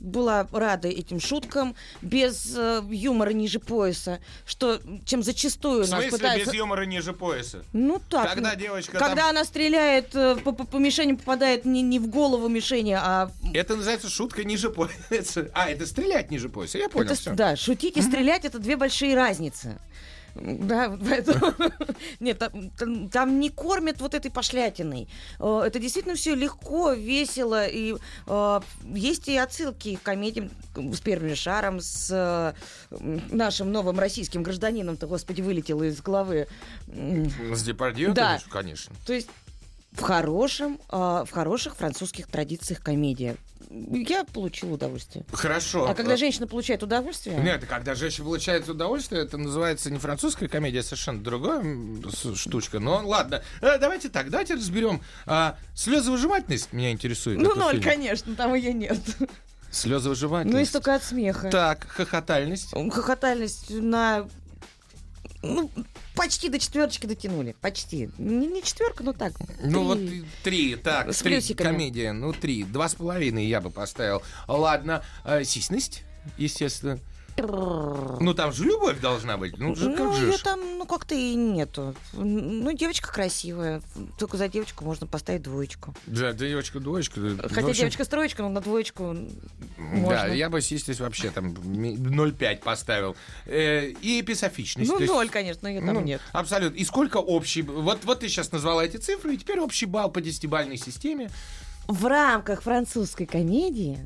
была рада этим шуткам, без э, юмора ниже пояса, что чем зачастую В нас смысле пытаются... без юмора ниже пояса? Ну так. Когда девочка Когда там- она стреляет, э, по, по- по мишени попадает не, не в голову мишени, а... Это называется шутка ниже пояса. (laughs) А, это стрелять ниже пояса. Я понял, это, всё. Да, шутить и стрелять это две большие разницы. Да, поэтому... (laughs) Нет, там, там- там не кормят вот этой пошлятиной. Э, Это действительно все легко, весело. И э, есть и отсылки к комедиям с первым шаром, с э, нашим новым российским гражданином-то, господи, вылетело из головы. С Депардье, Да. конечно, конечно. То есть в хорошем, э, в хороших французских традициях комедия. Я получила удовольствие. Хорошо. А когда женщина получает удовольствие... Нет, когда женщина получает удовольствие, это называется не французская комедия, а совершенно другая штучка. Но ладно, Э, давайте так, давайте разберем. А, слезовыжимательность меня интересует. Ну, ноль, фильм. конечно, там ее нет. Слезовыжимательность. Ну, и только от смеха. Так, хохотальность. Хохотальность на... Ну, почти до четверочки дотянули. Почти. Не, не четверка, но так. Ну три. вот три, так, С три, плюсиками. комедия, ну три, два с половиной я бы поставил. Ладно, а, сисьность, естественно. Ну там же любовь должна быть, ну же как Ну, же. ее ж. там, ну, как-то и нету. Ну, девочка красивая. Только за девочку можно поставить двоечку. Да, девочка, двоечка. да. Хотя общем, девочка с троечкой, но на двоечку можно. Да, я бы сисьность вообще там ми- 0,5 поставил. И эписофичность. Ну, то есть- ноль, конечно, но ее там Ну, нет. Абсолютно. И сколько общий... Вот, вот ты сейчас назвала эти цифры, и теперь общий балл по десятибальной системе. В рамках французской комедии,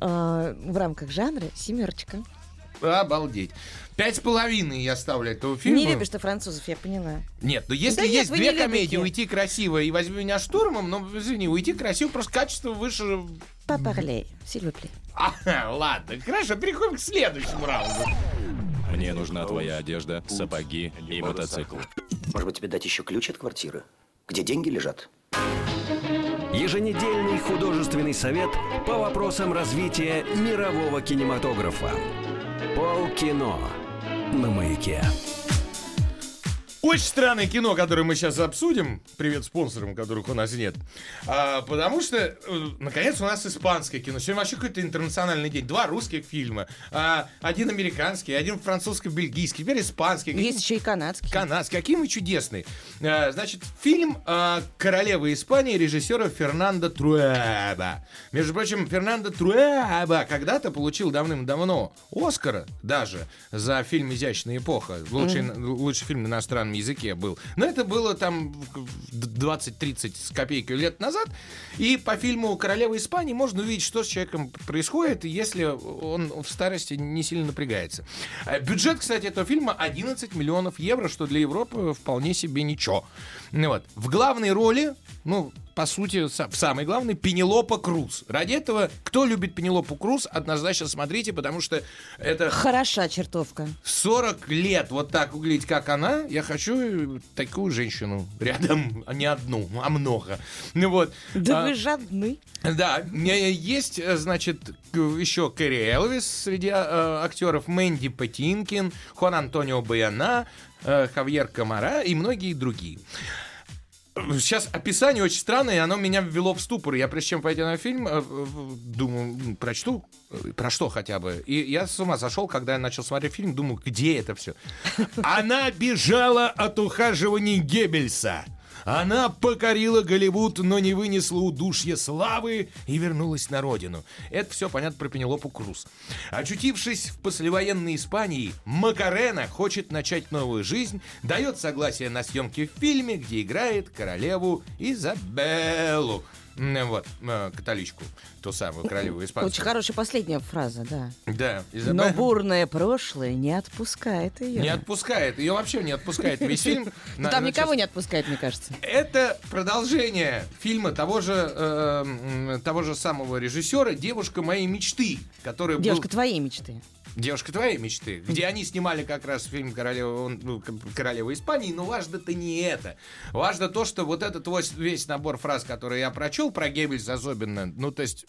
э, в рамках жанра, семерочка. Обалдеть. Пять с половиной я ставлю этому фильму. Не любишь ты французов, я поняла. Нет, ну если Да нет, есть вы две комедии, любите. уйти красиво и возьми меня штурмом, ну, извини, уйти красиво, просто качество выше... Папарлей, сильвуплей. А, ладно, хорошо, переходим к следующему раунду. Мне нужна твоя одежда, сапоги и мотоцикл. Может быть, тебе дать еще ключ от квартиры? Где деньги лежат? Еженедельный художественный совет по вопросам развития мирового кинематографа. Полкино на маяке. Очень странное кино, которое мы сейчас обсудим. Привет спонсорам, которых у нас нет. А, потому что, э, наконец, у нас испанское кино. Сегодня вообще какой-то интернациональный день. Два русских фильма. А, один американский, один французско-бельгийский, теперь испанский. Есть еще и канадский. Канадский. Какие мы чудесные. А, значит, фильм а, «Королева Испании» режиссера Фернандо Труэба. Между прочим, Фернандо Труэба когда-то получил давным-давно Оскара даже за фильм «Изящная эпоха». Лучший, лучший фильм на иностранном языке был. Но это было там 20-30 с копейкой лет назад. И по фильму «Королева Испании» можно увидеть, что с человеком происходит, если он в старости не сильно напрягается. А Бюджет, кстати, этого фильма 11 миллионов евро, что для Европы вполне себе ничего. Ну вот. В главной роли, ну, по сути, са- в самой главной, Пенелопа Круз. Ради этого, кто любит Пенелопу Круз, однозначно смотрите, потому что это Хороша чертовка. 40 лет вот так углядеть, как она, я хочу такую женщину рядом, а не одну, а много. Ну вот. Да А, вы жадны. да, есть, э, значит, еще Кэрри Элвис среди э, актеров, Мэнди Патинкин, Хуан Антонио Баяна, э, Хавьер Камара и многие другие. Сейчас описание очень странное, и оно меня ввело в ступор. Я прежде чем пойти на фильм, э, думаю, прочту, э, про что хотя бы. И я с ума сошел, когда я начал смотреть фильм, думаю, где это все? Она бежала от ухаживаний Геббельса. Она покорила Голливуд, но не вынесла удушья славы и вернулась на родину. Это все понятно про Пенелопу Круз. Очутившись в послевоенной Испании, Макарена хочет начать новую жизнь, дает согласие на съемки в фильме, где играет королеву Изабеллу. Вот, э, католичку, ту самую королеву испанскую. Очень хорошая последняя фраза, да. Да, Но Изабелла. бурное прошлое не отпускает ее. Не отпускает, ее вообще не отпускает весь фильм. (laughs) Ну, На- Там никого не отпускает, мне кажется. Это продолжение фильма того же, э, м, того же самого режиссера «Девушка моей мечты», который Девушка твоей мечты. «Девушка твоей мечты», где они снимали как раз фильм «Королева, ну, «Королева Испании», но важно-то не это. Важно то, что вот этот весь набор фраз, который я прочел, про Геббельс особенно. Ну, то есть,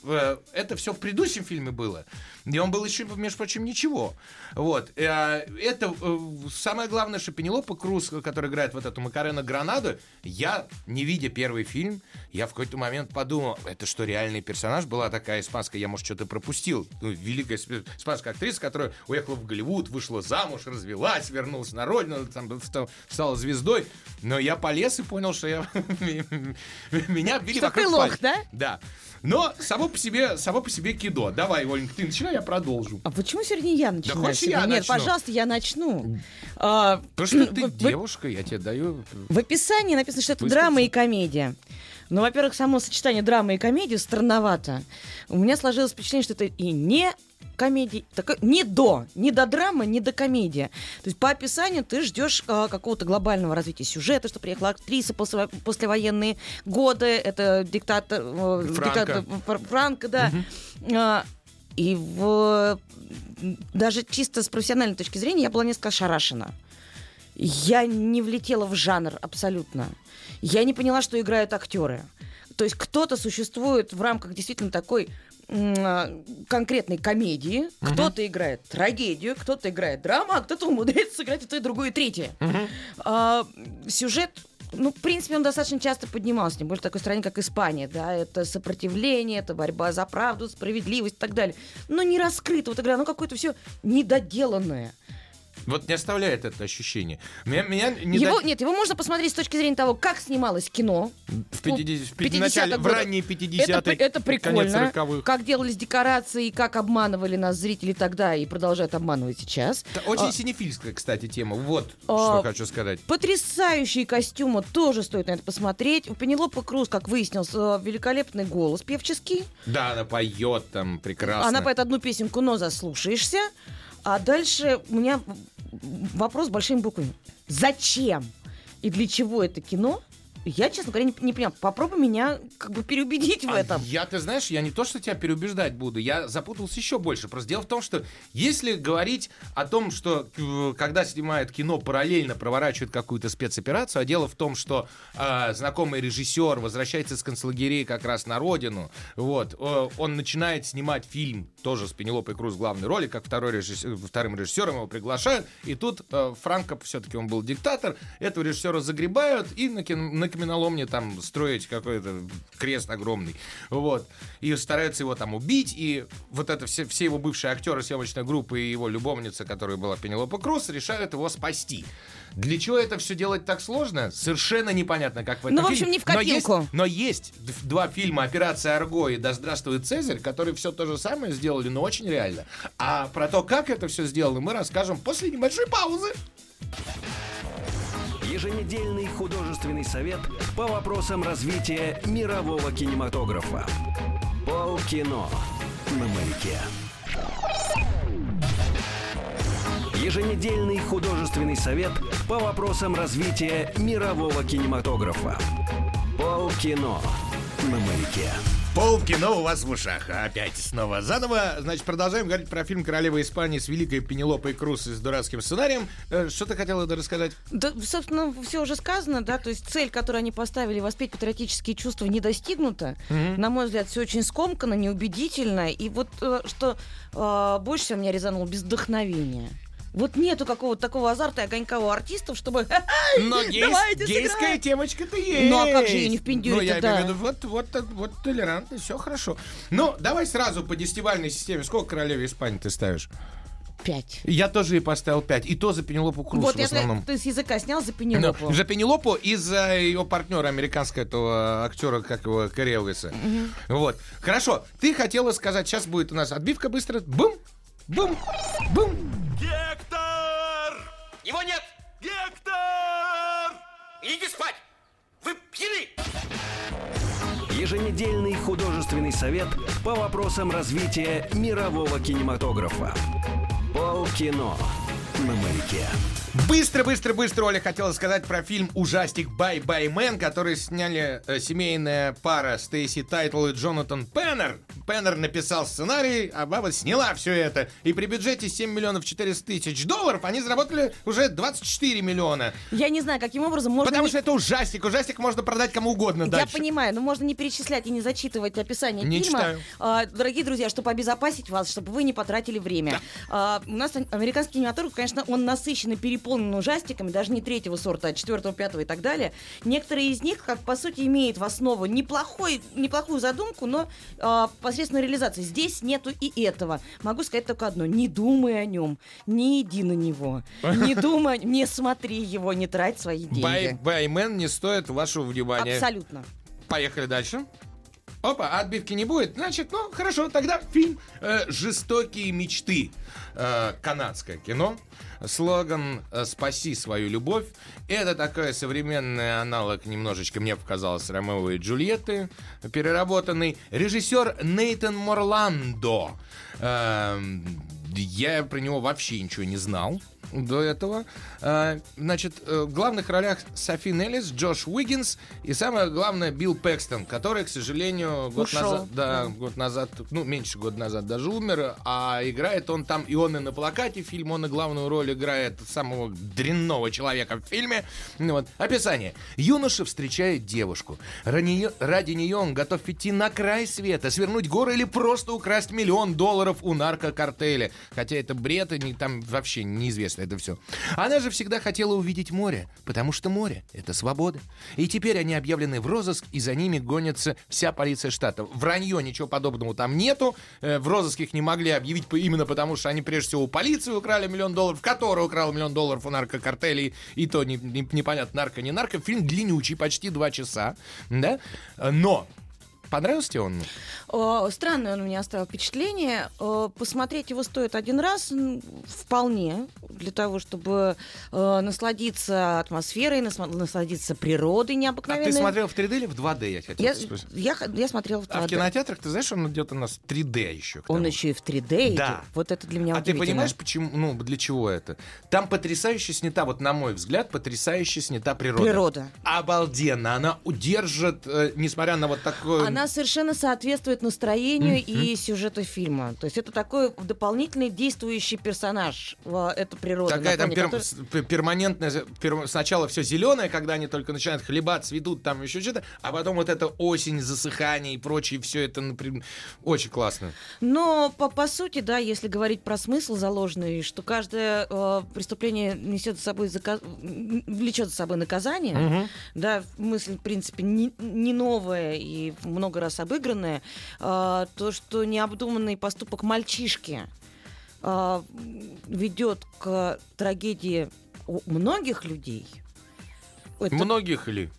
это все в предыдущем фильме было. И он был еще, между прочим, ничего. Вот. Э, это э, самое главное, что Пенелопа Круз, который играет вот эту Макарена Гранаду, я, не видя первый фильм, я в какой-то момент подумал, это что, реальный персонаж? Была такая испанская, я, может, что-то пропустил. Ну, великая исп- испанская актриса, которая уехала в Голливуд, вышла замуж, развелась, вернулась на родину, там, ста- стала звездой. Но я полез и понял, что я... (laughs) Меня били вокруг ты лох, да? Да. Но само по себе, само по себе кидо. Давай, Оленька, ты начинай, я продолжу. А почему сегодня я начинаю? хочешь, я? Нет, начну? пожалуйста, я начну. А, Потому что ты (clears throat) в- девушка, я тебе даю... В описании написано, что это драма и комедия. Ну, во-первых, само сочетание драмы и комедии странновато. У меня сложилось впечатление, что это и не комедия, так, не до, не до драмы, не до комедии. То есть по описанию ты ждешь а, какого-то глобального развития сюжета, что приехала актриса после, послевоенные годы, это диктатор, э, Франко. диктатор Фр- Франко, да. А, и в, даже чисто с профессиональной точки зрения я была несколько ошарашена. Я не влетела в жанр абсолютно. Я не поняла, что играют актеры. То есть кто-то существует в рамках действительно такой конкретной комедии, кто-то играет трагедию, кто-то играет драму, а кто-то умудряется сыграть и то, и другое, и третье. А, сюжет ну, в принципе, он достаточно часто поднимался, более в такой стране, как Испания, да, это сопротивление, это борьба за правду, справедливость и так далее. Но не раскрыто, вот игра, ну, какое-то все недоделанное. Вот не оставляет это ощущение. Меня, меня не Его, до- Нет, его можно посмотреть с точки зрения того, как снималось кино. В, 50, в, 50-х начале, в ранние 50-е, Это, это прикольно. 40-х. Как делались декорации, как обманывали нас зрители тогда и продолжают обманывать сейчас. Это очень А, синефильская, кстати, тема. Вот А, что хочу сказать. Потрясающие костюмы, тоже стоит на это посмотреть. У Пенелопы Круз, как выяснилось, э, великолепный голос певческий. Да, она поет там прекрасно. Она поет одну песенку, но заслушаешься. А дальше у меня вопрос большими буквами. Зачем и для чего это кино? Я, честно говоря, не, не понимаю. Попробуй меня как бы переубедить в А этом. Я, ты знаешь, я не то, что тебя переубеждать буду, я запутался еще больше. Просто дело в том, что если говорить о том, что э, когда снимают кино, параллельно проворачивают какую-то спецоперацию, а дело в том, что э, знакомый режиссер возвращается с концлагерей как раз на родину, вот, э, он начинает снимать фильм тоже с Пенелопой Круз в главной роли, как второй режиссер, вторым режиссером его приглашают, и тут э, Франко, все-таки он был диктатор, этого режиссера загребают и на, кин- на каменоломне там строить какой-то крест огромный, вот, и стараются его там убить, и вот это все, все его бывшие актеры съемочной группы и его любовница, которая была Пенелопа Круз, решают его спасти. Для чего это все делать так сложно? Совершенно непонятно, как в этом Ну, в фильме. общем, не в Но есть- копилку. но есть два фильма «Операция Арго» и «Да здравствует Цезарь», которые все то же самое сделали, но очень реально. А про то, как это все сделано, мы расскажем после небольшой паузы. Еженедельный художественный совет по вопросам развития мирового кинематографа. Полкино на маяке. Еженедельный художественный совет по вопросам развития мирового кинематографа. Полкино на маяке. Полкино у вас в ушах. Опять снова заново. Значит, продолжаем говорить про фильм «Королева Испании» с великой Пенелопой Круз и с дурацким сценарием. Э, Что ты хотела рассказать? Да, собственно, все уже сказано, да, то есть цель, которую они поставили, воспеть патриотические чувства, не достигнута. На мой взгляд, все очень скомканно, неубедительно. И вот э, что э, больше всего меня резануло, без вдохновения. Вот нету какого-то такого азарта и огонька у артистов, чтобы... (laughs) Но гейс- гейская темочка-то есть. Ну, а как же её не впендюрить-то, Ну, я да. имею в виду, вот, вот, вот, вот толерантно, все хорошо. Ну, давай сразу по десятибальной системе. Сколько королеве Испании ты ставишь? Пять. Я тоже ей поставил 5. И то за Пенелопу Круз Вот в основном. ты с языка снял за Ну, Пенелопу. за Пенелопу и за ее партнера американского этого актера, как его, Кэрри Элвиса. Вот. Хорошо. Ты хотела сказать, сейчас будет у нас отбивка быстро. Бум! Бум! Бум! Гектор! Его нет! Гектор! Идите спать! Вы пьяны! Еженедельный художественный совет по вопросам развития мирового кинематографа. Полкино на маяке. Быстро, быстро, быстро Оля хотела сказать про фильм ужастик Бай Бай Мэн, который сняли э, семейная пара Стейси Тайтл и Джонатан Пеннер. Пеннер написал сценарий, а баба сняла все это. И при бюджете 7 миллионов 400 тысяч долларов они заработали уже 24 миллиона. Я не знаю, каким образом можно... Потому не- что это ужастик. Ужастик можно продать кому угодно Я дальше. понимаю, но можно не перечислять и не зачитывать описание Не фильма. читаю. А, дорогие друзья, чтобы обезопасить вас, чтобы вы не потратили время. А, у нас американский кинематограф, конечно, он насыщен и переполнен ужастиками, даже не третьего сорта, а четвертого, пятого и так далее. Некоторые из них, как по сути, имеют в основу неплохой, неплохую задумку, но а, посредством реализации. Здесь нету и этого. Могу сказать только одно. Не думай о нем, не иди на него. Не (laughs) думай, не смотри его, не трать свои деньги. Бай, Баймен не стоит вашего внимания. Абсолютно. Поехали дальше. Опа, отбивки не будет. Значит, ну хорошо, тогда фильм э, «Жестокие мечты». Э, канадское кино. Слоган э, «Спаси свою любовь». Это такой современный аналог, немножечко мне показалось, Ромео и Джульетты, переработанный. Режиссер Нейтан Морландо. Эм, я про него вообще ничего не знал до этого. Э, Значит, э, в главных ролях Софи Неллис, Джош Уиггинс и самое главное Билл Пэкстон, который, к сожалению, год Ушел. назад, да, Да. год назад, ну, меньше года назад даже умер, а играет он там, и он и на плакате фильма, он и главную роль играет самого дрянного человека в фильме. Ну вот. Описание. Юноша встречает девушку. Ради, ради нее он готов идти на край света, свернуть горы или просто украсть миллион долларов у наркокартеля. Хотя это бред, и не, там вообще неизвестно это все. Она же всегда хотела увидеть море, потому что море — это свобода. И теперь они объявлены в розыск, и за ними гонится вся полиция штата. Вранье, ничего подобного там нету. Э, В розыск их не могли объявить именно потому, что они прежде всего у полиции украли миллион долларов, которая украла миллион долларов у наркокартелей, и то не- не- непонятно, нарко, не нарко. Фильм длиннючий, почти два часа, да? Э, Но понравился тебе он? Э, Странное он у меня оставил впечатление. Посмотреть его стоит один раз вполне для того, чтобы э, насладиться атмосферой, насладиться природой А необыкновенной. ты смотрел в 3D или в 2D, я хотел Я, спросить? я, я смотрела в А в 2D. кинотеатрах, ты знаешь, он идет у нас 3D еще. Он еще и в 3D Да. идет. Вот это для меня А ты понимаешь, почему, ну, для чего это? Там потрясающе снята, вот на мой взгляд, потрясающе снята природа. Природа. Обалденно. Она удержит, э, несмотря на вот такое... Она совершенно соответствует настроению и сюжету фильма. То есть это такой дополнительный действующий персонаж. э, Это природа. Такая на там фоне пер- с- пер- перманентная... пер- сначала все зеленое, когда они только начинают хлебать, цветут, там еще что-то, а потом вот эта осень, засыхание и прочее, все это напрям- очень классно. Но по, по сути, да, если говорить про смысл заложенный, что каждое э, преступление несет за собой зака- м, влечет за собой наказание, Мгм. да, мысль, в принципе, не, не новая и много раз обыгранная, э, то, что необдуманный поступок мальчишки э, ведет к трагедии у многих людей. это- Многих ли?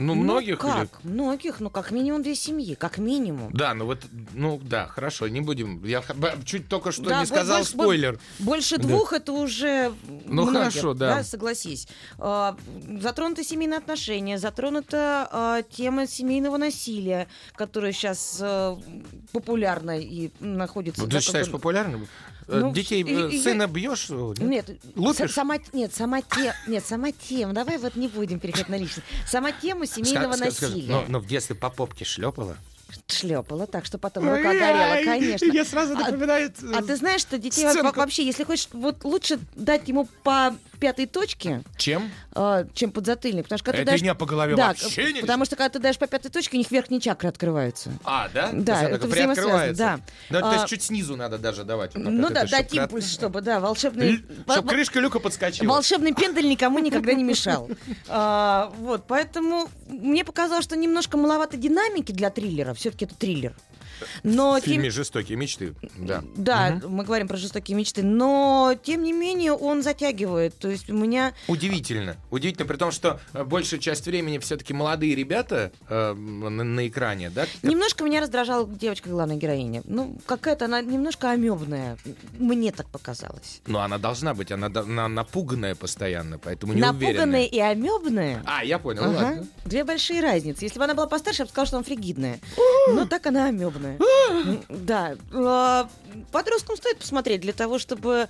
Ну, Ну, многих как? или... Многих, ну, как минимум две семьи, как минимум. Да, ну вот, ну да, хорошо, не будем. Я чуть только что Да, не сказал больше- спойлер. Больше Да. двух это уже Ну, многих, хорошо, да. согласись. А, затронуты семейные отношения, затронута а, тема семейного насилия, которая сейчас популярна и находится. Ну, да, Ты считаешь? Э, Ну, Детей, и- э, сына я- бьешь? э, Нет, Лупишь? сама, нет, сама тема, нет, сама тема. Давай вот не будем переходить на личность. Сама тема семейного Ска- ска- скажи, насилия. Но, но в детстве по попке шлепала? Шлепала, так что потом рука горела, конечно. Я сразу напоминает... А, а ты знаешь, что детей сценку. во- вообще, если хочешь, вот лучше дать ему по пятой точке, Чем? а, чем подзатыльник. Потому что когда ты Это даешь... меня по голове да, вообще нельзя. потому что когда ты даешь по пятой точке, у них верхние чакры открываются. А, да? Да, это так взаимосвязано, приоткрывается. да. Ну, то А, есть чуть снизу надо даже давать. вот Ну да, это, дать импульс, чтобы, да, волшебный... Чтобы крышка люка подскочила. Волшебный пендель никому никогда не мешал. (laughs) А, вот, поэтому мне показалось, что немножко маловато динамики для триллера. Все-таки это триллер. Но В тем- фильме «Жестокие мечты». Да. Да, мы говорим про жестокие мечты, но тем не менее он затягивает. То есть у меня Удивительно. Удивительно, при том, что э, большая часть времени все-таки молодые ребята э, на, на экране, да? немножко меня раздражала девочка главная героиня. Ну, какая-то она немножко амебная. Мне так показалось. Но она должна быть, она, она напуганная постоянно, поэтому не Напуганная и амебная. А, я понял, Ага. ладно. Две большие разницы. Если бы она была постарше, я бы сказала, что она фригидная. Но так она амебная. Ужасное. (gasps) Да. э, Подросткам стоит посмотреть для того, чтобы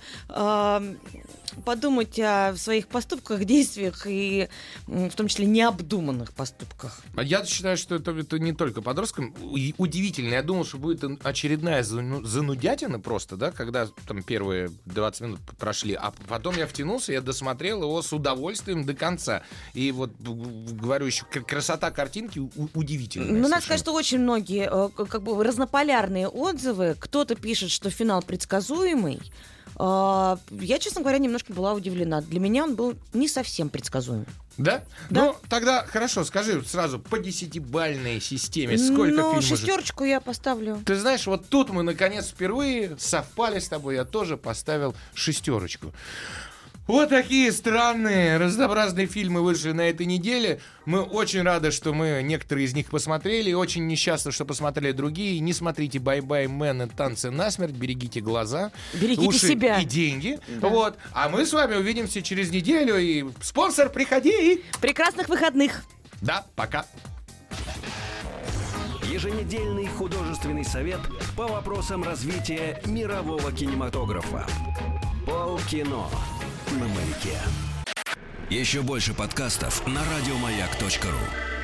подумать о своих поступках, (laughs) действиях и в том числе необдуманных поступках. А Я считаю, что это, это не только подросткам. Удивительно. Я думал, что будет очередная зану- занудятина просто, да, когда там первые 20 минут прошли. А потом я втянулся, я досмотрел его с удовольствием до конца. И вот говорю еще, красота картинки удивительная. Ну, надо сказать, что очень многие э, как бы разнополярные отзывы. Кто-то пишет, что финал предсказуемый. А, Я, честно говоря, немножко была удивлена. Для меня он был не совсем предсказуемый. Да? Ну, тогда хорошо, скажи сразу по десятибальной системе, сколько ну, фильмов? же- шестерочку я поставлю. Ты знаешь, вот тут мы наконец впервые совпали с тобой, я тоже поставил шестерочку. Вот такие странные, разнообразные фильмы вышли на этой неделе. Мы очень рады, что мы некоторые из них посмотрели. и Очень несчастны, что посмотрели другие. Не смотрите «Бай-бай, Мэн» и «Танцы насмерть». Берегите глаза, Берегите уши себя. и деньги. Да. Вот. А мы с вами увидимся через неделю. И спонсор, приходи. Прекрасных выходных. Да, пока. Еженедельный художественный совет по вопросам развития мирового кинематографа. Полкино на маяке. Еще больше подкастов на радиомаяк.ру.